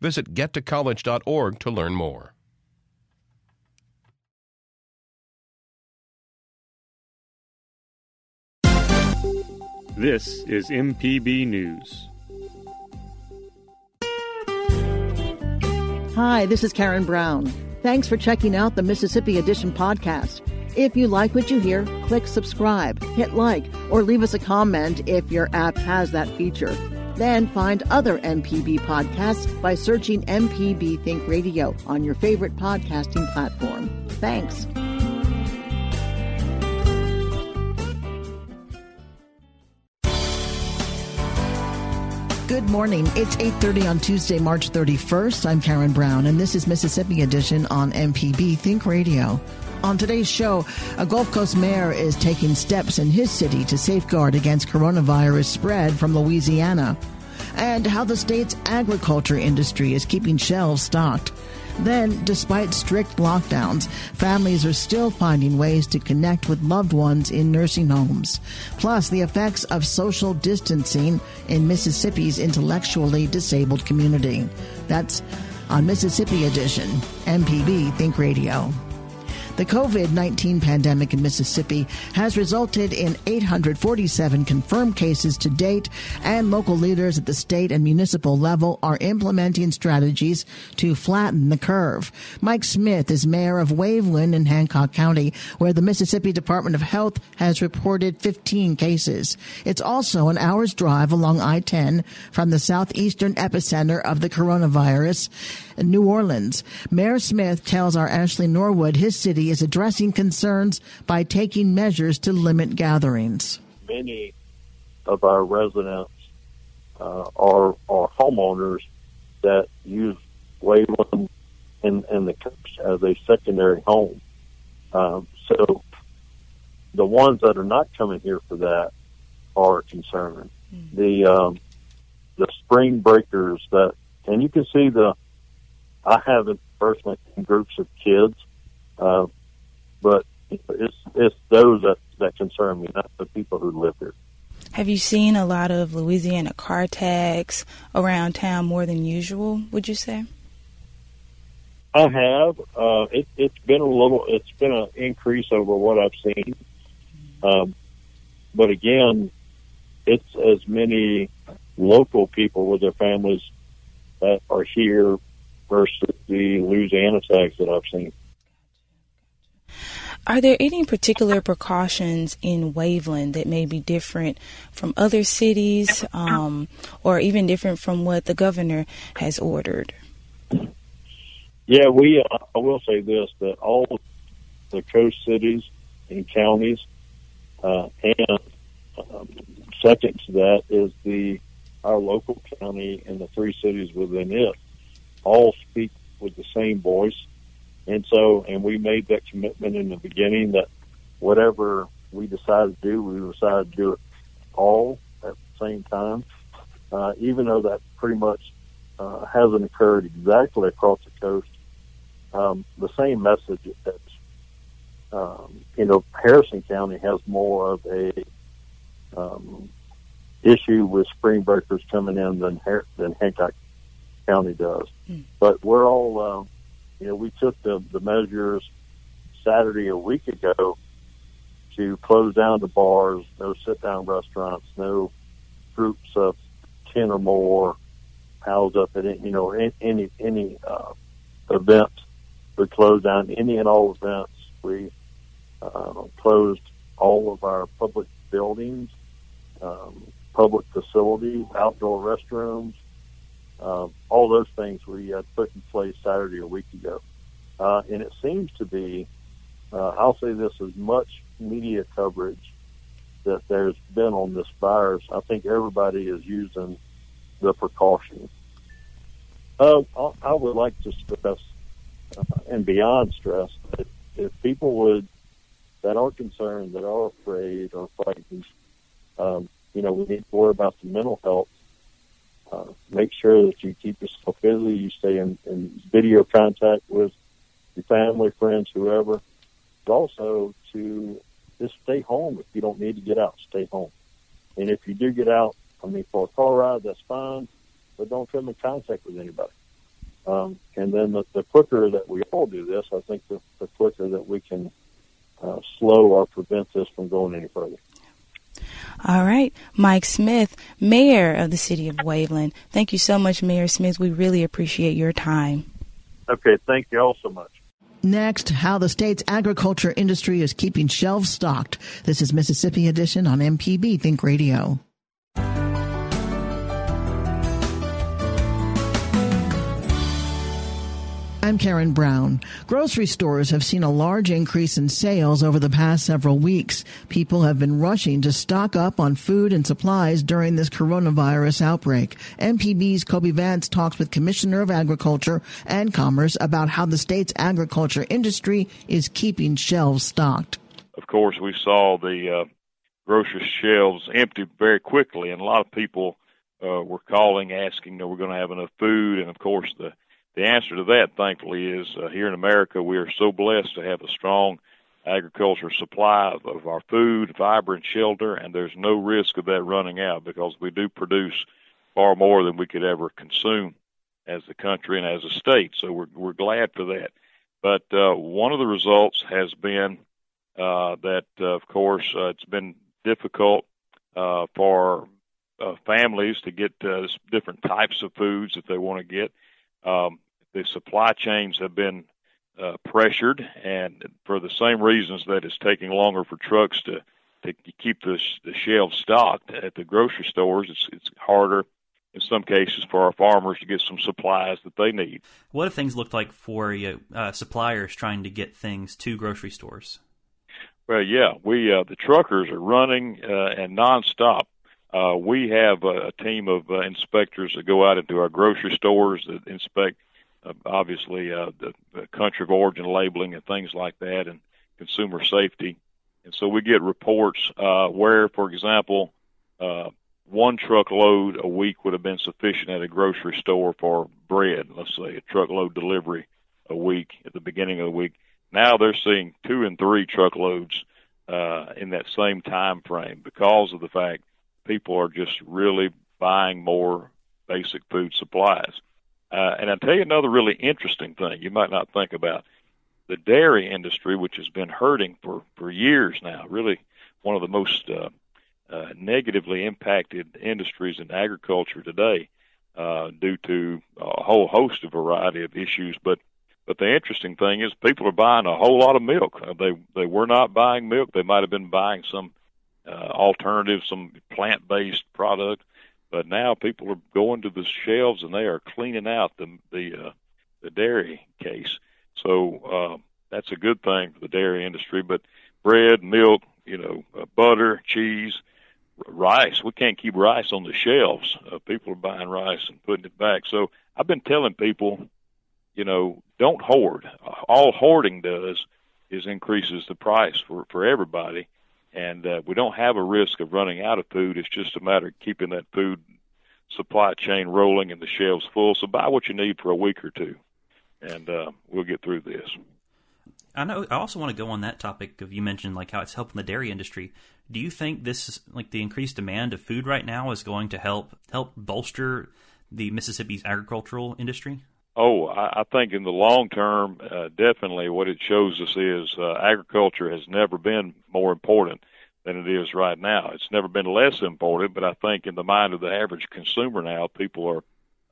Visit gettocollege.org to learn more. This is MPB News. Hi, this is Karen Brown. Thanks for checking out the Mississippi Edition podcast. If you like what you hear, click subscribe, hit like, or leave us a comment if your app has that feature. Then find other MPB podcasts by searching MPB Think Radio on your favorite podcasting platform. Thanks. Good morning. It's 8:30 on Tuesday, March 31st. I'm Karen Brown and this is Mississippi Edition on MPB Think Radio. On today's show, a Gulf Coast mayor is taking steps in his city to safeguard against coronavirus spread from Louisiana, and how the state's agriculture industry is keeping shelves stocked. Then, despite strict lockdowns, families are still finding ways to connect with loved ones in nursing homes. Plus, the effects of social distancing in Mississippi's intellectually disabled community. That's on Mississippi Edition, MPB Think Radio. The COVID 19 pandemic in Mississippi has resulted in 847 confirmed cases to date, and local leaders at the state and municipal level are implementing strategies to flatten the curve. Mike Smith is mayor of Waveland in Hancock County, where the Mississippi Department of Health has reported 15 cases. It's also an hour's drive along I 10 from the southeastern epicenter of the coronavirus. New Orleans. Mayor Smith tells our Ashley Norwood his city is addressing concerns by taking measures to limit gatherings. Many of our residents uh, are, are homeowners that use Waveland and, and the coast as a secondary home. Um, so the ones that are not coming here for that are concerned. Mm-hmm. The um, the spring breakers that, and you can see the I haven't personally seen groups of kids, uh, but it's it's those that that concern me, not the people who live here. Have you seen a lot of Louisiana car tags around town more than usual? Would you say? I have. Uh, it, it's been a little. It's been an increase over what I've seen. Um, but again, it's as many local people with their families that are here versus the Louisiana tags that I've seen. Are there any particular precautions in Waveland that may be different from other cities um, or even different from what the governor has ordered? Yeah, we, uh, I will say this that all the coast cities and counties, uh, and um, second to that is the our local county and the three cities within it all speak with the same voice. And so, and we made that commitment in the beginning that whatever we decide to do, we decide to do it all at the same time. Uh, even though that pretty much uh, hasn't occurred exactly across the coast, um, the same message that um, you know Harrison County has more of a um, issue with spring breakers coming in than than Hancock county does. Mm. But we're all, uh, you know, we took the, the measures Saturday a week ago to close down the bars, no sit down restaurants, no groups of 10 or more housed up at, you know, any, any, uh, events. We closed down any and all events. We uh, closed all of our public buildings, um, public facilities, outdoor restrooms, uh, all those things we had put in place Saturday a week ago. Uh, and it seems to be, uh, I'll say this, as much media coverage that there's been on this virus. I think everybody is using the precautions. Uh, I would like to stress, uh, and beyond stress, that if people would that are concerned, that are afraid or frightened, um, you know, we need to worry about the mental health. Uh, make sure that you keep yourself busy, you stay in, in video contact with your family, friends, whoever. But also to just stay home if you don't need to get out, stay home. And if you do get out, I mean, for a car ride, that's fine, but don't come in contact with anybody. Um, and then the, the quicker that we all do this, I think the, the quicker that we can uh, slow or prevent this from going any further. All right. Mike Smith, Mayor of the City of Waveland. Thank you so much, Mayor Smith. We really appreciate your time. Okay. Thank you all so much. Next, how the state's agriculture industry is keeping shelves stocked. This is Mississippi Edition on MPB Think Radio. I'm Karen Brown. Grocery stores have seen a large increase in sales over the past several weeks. People have been rushing to stock up on food and supplies during this coronavirus outbreak. MPB's Kobee Vance talks with Commissioner of Agriculture and Commerce about how the state's agriculture industry is keeping shelves stocked. Of course, we saw the uh, grocery shelves empty very quickly, and a lot of people uh, were calling, asking, "Are we going to have enough food?" And of course, the the answer to that, thankfully, is uh, here in America, we are so blessed to have a strong agriculture supply of, of our food, fiber, and shelter, and there's no risk of that running out because we do produce far more than we could ever consume as a country and as a state. So we're we're glad for that. But uh, one of the results has been uh, that, uh, of course, uh, it's been difficult uh, for uh, families to get uh, different types of foods that they want to get. Um, the supply chains have been uh, pressured, and for the same reasons that it's taking longer for trucks to to keep the, the shelves stocked at the grocery stores, it's it's harder in some cases for our farmers to get some supplies that they need. What have things looked like for you uh, suppliers trying to get things to grocery stores? Well, yeah, we uh, the truckers are running uh, and nonstop. Uh, we have a, a team of uh, inspectors that go out into our grocery stores that inspect obviously uh, the, the country of origin labeling and things like that, and consumer safety. And so we get reports uh, where, for example, uh, one truckload a week would have been sufficient at a grocery store for bread. Let's say a truckload delivery a week at the beginning of the week. Now they're seeing two and three truckloads uh, in that same time frame because of the fact people are just really buying more basic food supplies. Uh, and I'll tell you another really interesting thing you might not think about. The dairy industry, which has been hurting for, for years now, really one of the most uh, uh, negatively impacted industries in agriculture today uh, due to a whole host of variety of issues. But but the interesting thing is people are buying a whole lot of milk. Uh, they they were not buying milk. They might have been buying some uh, alternative, some plant based product. But now people are going to the shelves and they are cleaning out the the uh, the dairy case. So uh, that's a good thing for the dairy industry. But bread, milk, you know, uh, butter, cheese, rice. We can't keep rice on the shelves. Uh, people are buying rice and putting it back. So I've been telling people, you know, don't hoard. All hoarding does is increases the price for for everybody and uh, we don't have a risk of running out of food. It's just a matter of keeping that food supply chain rolling and the shelves full. So buy what you need for a week or two, and uh, we'll get through this. I know. I also want to go on that topic of you mentioned like how it's helping the dairy industry. Do you think this like the increased demand of food right now is going to help help bolster the Mississippi's agricultural industry? Oh, I, I think in the long term, uh, definitely what it shows us is uh, agriculture has never been more important than it is right now. It's never been less important, but I think in the mind of the average consumer now, people are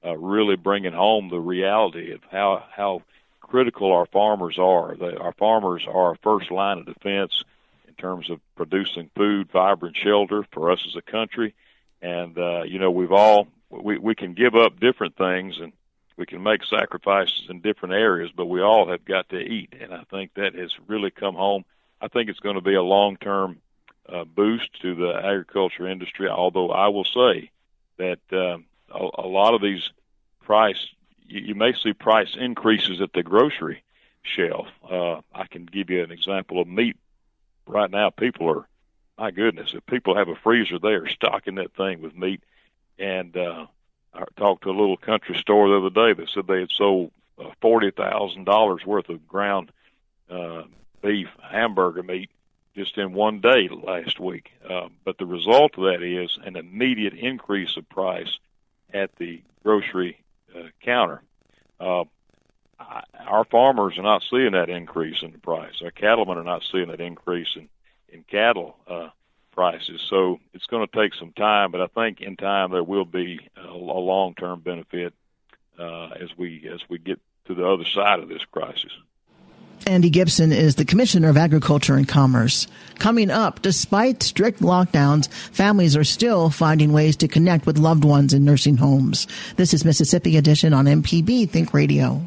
uh, really bringing home the reality of how how critical our farmers are. They, our farmers are our first line of defense in terms of producing food, fiber, and shelter for us as a country. And uh, you know, we've all we we can give up different things and we can make sacrifices in different areas, but we all have got to eat. And I think that has really come home. I think it's going to be a long term uh, boost to the agriculture industry. Although I will say that uh, a, a lot of these price you, you may see price increases at the grocery shelf. Uh, I can give you an example of meat. Right now, people are, my goodness, if people have a freezer, they are stocking that thing with meat. And uh, I talked to a little country store the other day that said they had sold uh, forty thousand dollars worth of ground uh, beef hamburger meat just in one day last week. Uh, but the result of that is an immediate increase of price at the grocery uh, counter. Uh, our farmers are not seeing that increase in the price. Our cattlemen are not seeing that increase in in cattle uh, prices. So it's going to take some time, but I think in time there will be a, a long term benefit uh, as we as we get to the other side of this crisis. Andy Gibson is the Commissioner of Agriculture and Commerce. Coming up, despite strict lockdowns, families are still finding ways to connect with loved ones in nursing homes. This is Mississippi Edition on MPB Think Radio.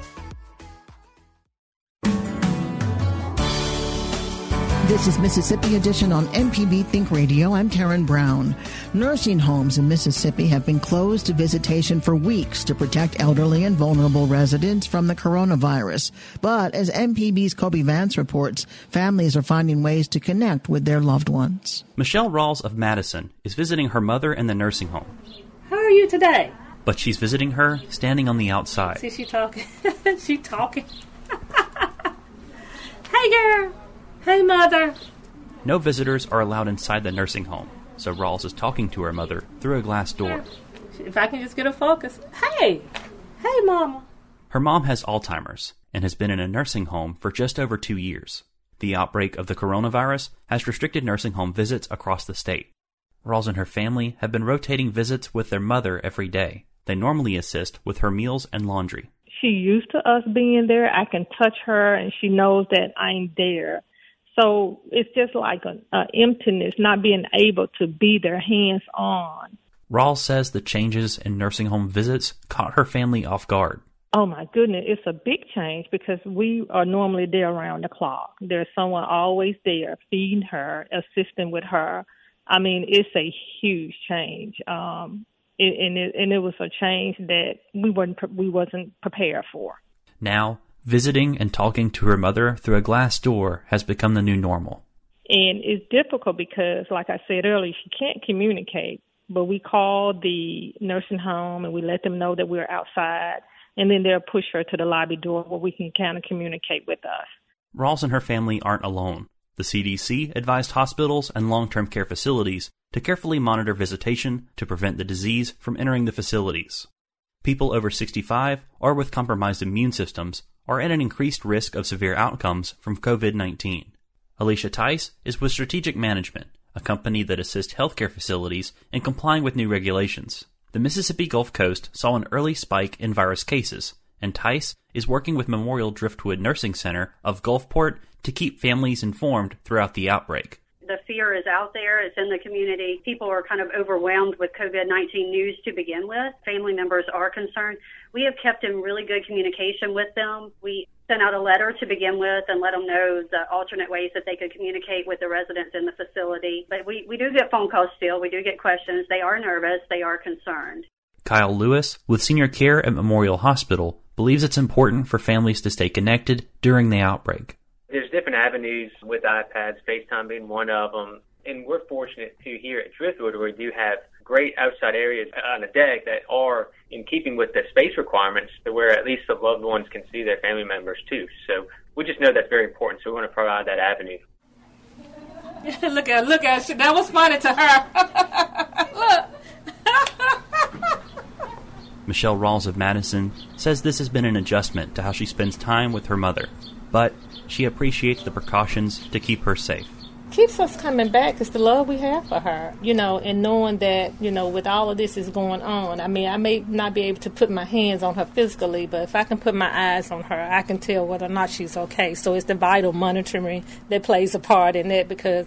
This is Mississippi Edition on MPB Think Radio. I'm Karen Brown. Nursing homes in Mississippi have been closed to visitation for weeks to protect elderly and vulnerable residents from the coronavirus. But as MPB's Kobee Vance reports, families are finding ways to connect with their loved ones. Michelle Rawls of Madison is visiting her mother in the nursing home. How are you today? But she's visiting her standing on the outside. See, she talking. she talking. hey, girl. Hey, Mother. No visitors are allowed inside the nursing home, so Rawls is talking to her mother through a glass door. If I can just get a focus. Hey! Hey, Mama. Her mom has Alzheimer's and has been in a nursing home for just over two years. The outbreak of the coronavirus has restricted nursing home visits across the state. Rawls and her family have been rotating visits with their mother every day. They normally assist with her meals and laundry. She used to us being there. I can touch her and she knows that I'm there. So it's just like an emptiness, not being able to be there hands on. Rawls says the changes in nursing home visits caught her family off guard. Oh my goodness, it's a big change because we are normally there around the clock. There's someone always there feeding her, assisting with her. I mean, it's a huge change. Um, it, and it and it was a change that we weren't we wasn't prepared for. Now Visiting and talking to her mother through a glass door has become the new normal. And it's difficult because, like I said earlier, she can't communicate. But we call the nursing home and we let them know that we're outside, and then they'll push her to the lobby door where we can kind of communicate with us. Rawls and her family aren't alone. The CDC advised hospitals and long term care facilities to carefully monitor visitation to prevent the disease from entering the facilities. People over 65 or with compromised immune systems are at an increased risk of severe outcomes from COVID 19. Alicia Tice is with Strategic Management, a company that assists healthcare facilities in complying with new regulations. The Mississippi Gulf Coast saw an early spike in virus cases, and Tice is working with Memorial Driftwood Nursing Center of Gulfport to keep families informed throughout the outbreak the fear is out there. It's in the community. People are kind of overwhelmed with COVID 19 news to begin with. Family members are concerned. We have kept in really good communication with them. We sent out a letter to begin with and let them know the alternate ways that they could communicate with the residents in the facility. But we, we do get phone calls still. We do get questions. They are nervous. They are concerned. Kyle Lewis, with senior care at Memorial Hospital, believes it's important for families to stay connected during the outbreak. There's different avenues with iPads, FaceTime being one of them. And we're fortunate to here at Driftwood where we do have great outside areas on the deck that are in keeping with the space requirements to where at least the loved ones can see their family members too. So we just know that's very important. So we want to provide that avenue. look at look at she, that was funny to her. look. Michelle Rawls of Madison says this has been an adjustment to how she spends time with her mother, but she appreciates the precautions to keep her safe keeps us coming back is the love we have for her, you know, and knowing that, you know, with all of this is going on. I mean, I may not be able to put my hands on her physically, but if I can put my eyes on her, I can tell whether or not she's okay. So it's the vital monitoring that plays a part in that because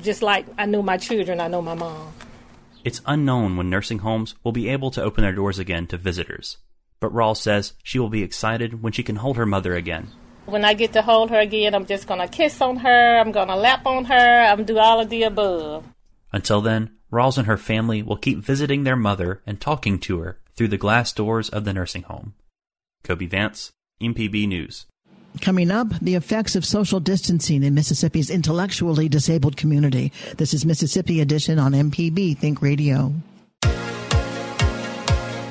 just like I know my children, I know my mom. It's unknown when nursing homes will be able to open their doors again to visitors. But Rawls says she will be excited when she can hold her mother again when I get to hold her again, I'm just going to kiss on her, I'm going to lap on her, I'm do all of the above. Until then, Rawls and her family will keep visiting their mother and talking to her through the glass doors of the nursing home. Kobee Vance, MPB News. Coming up, the effects of social distancing in Mississippi's intellectually disabled community. This is Mississippi Edition on MPB Think Radio.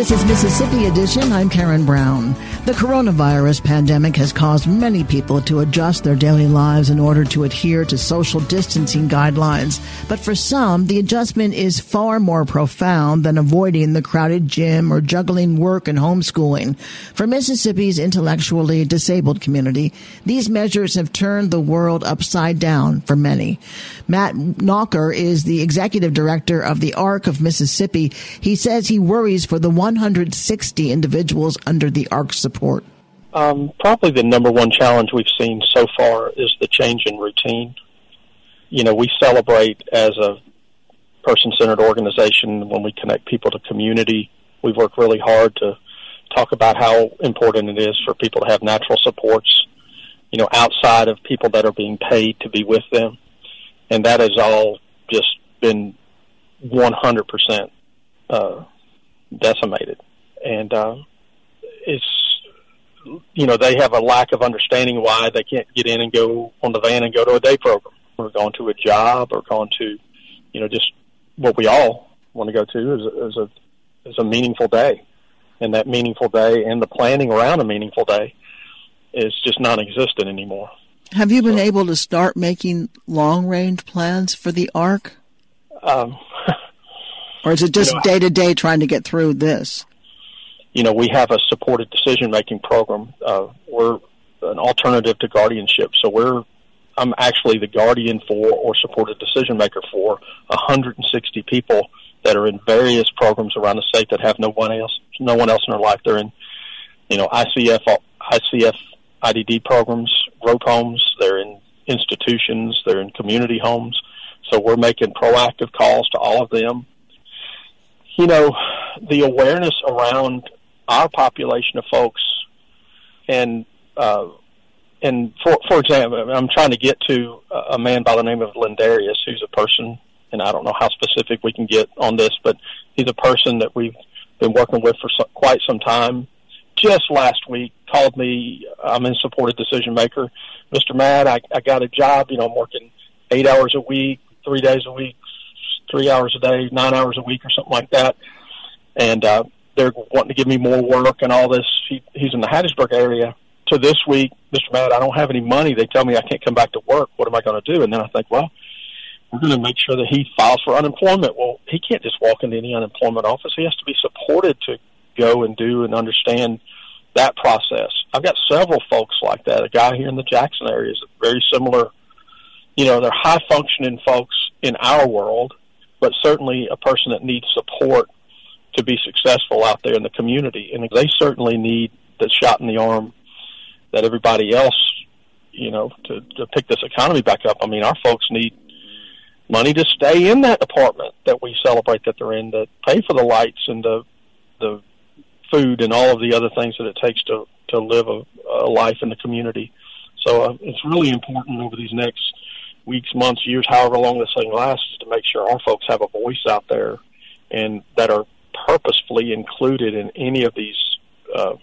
This is Mississippi Edition. I'm Karen Brown. The coronavirus pandemic has caused many people to adjust their daily lives in order to adhere to social distancing guidelines. But for some, the adjustment is far more profound than avoiding the crowded gym or juggling work and homeschooling. For Mississippi's intellectually disabled community, these measures have turned the world upside down for many. Matt Knocker is the executive director of the ARC of Mississippi. He says he worries for the 160 individuals under the ARC support? Um, probably the number one challenge we've seen so far is the change in routine. You know, we celebrate as a person centered organization when we connect people to community. We've worked really hard to talk about how important it is for people to have natural supports, you know, outside of people that are being paid to be with them. And that has all just been 100% uh, decimated. And uh, it's you know, they have a lack of understanding why they can't get in and go on the van and go to a day program or going to a job or going to, you know, just what we all want to go to is, is a is a meaningful day, and that meaningful day and the planning around a meaningful day is just non-existent anymore. Have you been so, able to start making long range plans for the ARC? Um, or is it just day to day trying to get through this? You know, we have a supported decision making program. Uh, we're an alternative to guardianship, so we're I'm actually the guardian for or supported decision maker for 160 people that are in various programs around the state that have no one else, no one else in their life. They're in, you know, ICF, ICF, IDD programs, rope homes. They're in institutions. They're in community homes. So we're making proactive calls to all of them. You know, the awareness around our population of folks, and uh, and for for example, I'm trying to get to a man by the name of Lindarius, who's a person, and I don't know how specific we can get on this, but he's a person that we've been working with for so, quite some time. Just last week, called me. I'm in supported decision maker, Mr. Matt. I, I got a job. You know, I'm working eight hours a week, three days a week, three hours a day, nine hours a week, or something like that. And uh, they're wanting to give me more work and all this. He, he's in the Hattiesburg area. To this week, Mr. Matt, I don't have any money. They tell me I can't come back to work. What am I going to do? And then I think, well, we're going to make sure that he files for unemployment. Well, he can't just walk into any unemployment office. He has to be supported to go and do and understand that process. I've got several folks like that. A guy here in the Jackson area is very similar. You know, they're high functioning folks in our world, but certainly a person that needs support to be successful out there in the community. And they certainly need the shot in the arm that everybody else, you know, to, to pick this economy back up. I mean, our folks need money to stay in that apartment that we celebrate that they're in, to pay for the lights and the the food and all of the other things that it takes to to live a, a life in the community. So uh, it's really important over these next weeks, months, years, however long this thing lasts, to make sure our folks have a voice out there and that are purposefully included in any of these uh,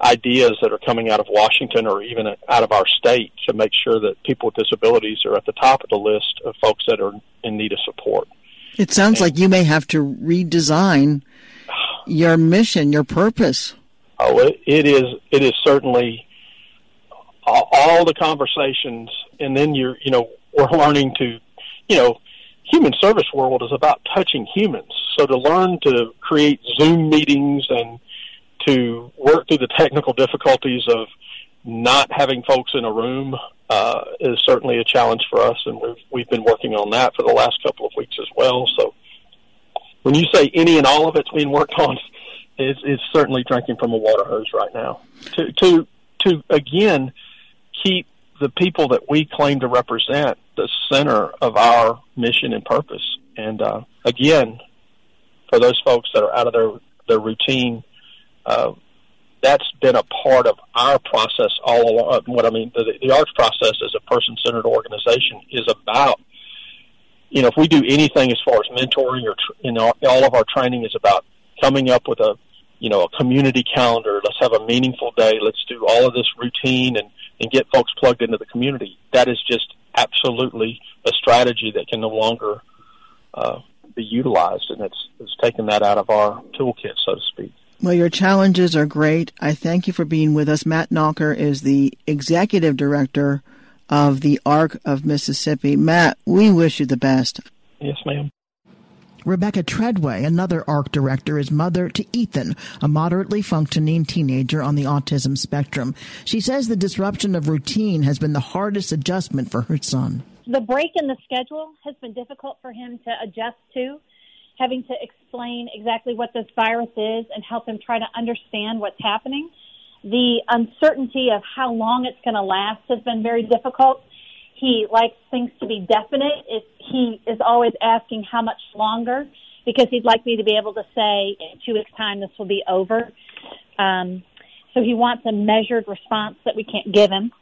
ideas that are coming out of Washington or even out of our state to make sure that people with disabilities are at the top of the list of folks that are in need of support. It sounds and, like you may have to redesign your mission, your purpose. Oh, it, it is. It is certainly all, all the conversations, and then you're, you know, we're learning to, you know, human service world is about touching humans. So to learn to create Zoom meetings and to work through the technical difficulties of not having folks in a room uh, is certainly a challenge for us, and we've we've been working on that for the last couple of weeks as well. So when you say any and all of it's being worked on, it's, it's certainly drinking from a water hose right now. To to to again keep the people that we claim to represent the center of our mission and purpose. And uh, again, for those folks that are out of their their routine, uh, that's been a part of our process all along. What I mean, the, the ARCS process as a person centered organization is about. You know, if we do anything as far as mentoring or tr- you know, all of our training is about coming up with a you know a community calendar. Let's have a meaningful day. Let's do all of this routine and and get folks plugged into the community. That is just absolutely a strategy that can no longer uh, be utilized, and it's it's taken that out of our toolkit, so to speak. Well, your challenges are great. I thank you for being with us. Matt Knocker is the executive director of the ARC of Mississippi. Matt, we wish you the best. Yes, ma'am. Rebecca Treadway, another ARC director, is mother to Ethan, a moderately functioning teenager on the autism spectrum. She says the disruption of routine has been the hardest adjustment for her son. The break in the schedule has been difficult for him to adjust to, having to explain exactly what this virus is and help him try to understand what's happening. The uncertainty of how long it's going to last has been very difficult he likes things to be definite. If he is always asking how much longer, because he'd like me to be able to say in two weeks' time this will be over. Um, so he wants a measured response that we can't give him.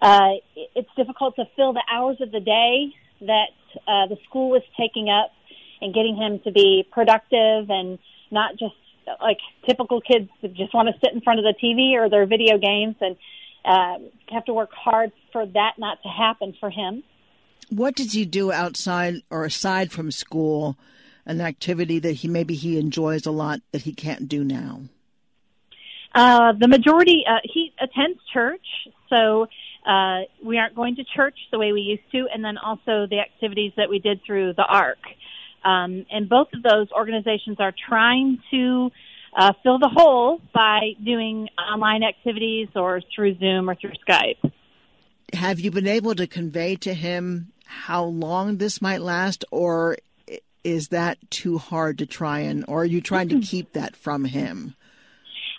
Uh, it's difficult to fill the hours of the day that uh, the school is taking up and getting him to be productive and not just like typical kids that just want to sit in front of the TV or their video games and uh, have to work hard for that not to happen for him. What does he do outside or aside from school? An activity that he maybe he enjoys a lot that he can't do now. Uh, the majority uh, he attends church, so uh, we aren't going to church the way we used to, and then also the activities that we did through the ARC. Um, and both of those organizations are trying to uh, fill the hole by doing online activities or through Zoom or through Skype. Have you been able to convey to him how long this might last, or is that too hard to try and, or are you trying to keep that from him?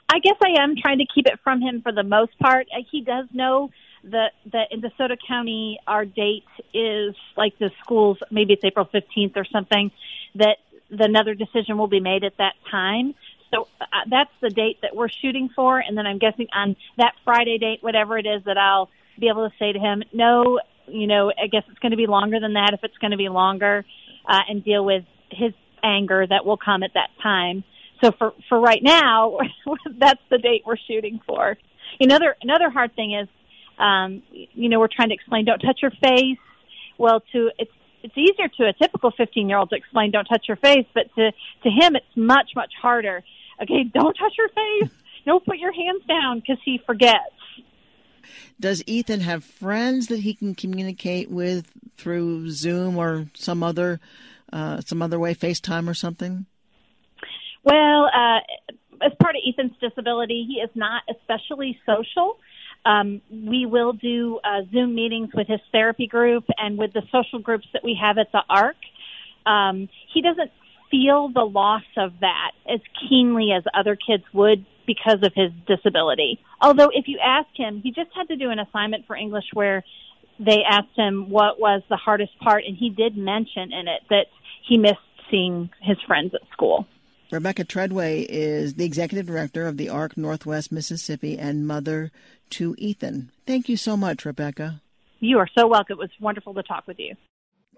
I guess I am trying to keep it from him for the most part. Uh, he does know that that in DeSoto County our date is like the schools maybe it's April 15th or something that the, another decision will be made at that time. So uh, that's the date that we're shooting for, and then I'm guessing on that Friday date, whatever it is, that I'll be able to say to him, no, you know, I guess it's going to be longer than that if it's going to be longer, uh, and deal with his anger that will come at that time. So for for right now, that's the date we're shooting for. Another another hard thing is, um, you know, we're trying to explain don't touch your face. Well, to it's it's easier to a typical 15 year old to explain don't touch your face, but to to him it's much much harder okay, don't touch your face. No, put your hands down because he forgets. Does Ethan have friends that he can communicate with through Zoom or some other uh, some other way, FaceTime or something? Well, uh, as part of Ethan's disability, he is not especially social. Um, we will do uh, Zoom meetings with his therapy group and with the social groups that we have at the ARC. Um, he doesn't feel the loss of that as keenly as other kids would because of his disability. Although if you ask him, he just had to do an assignment for English where they asked him what was the hardest part and he did mention in it that he missed seeing his friends at school. Rebecca Treadway is the executive director of the ARC Northwest Mississippi and mother to Ethan. Thank you so much, Rebecca. You are so welcome. It was wonderful to talk with you.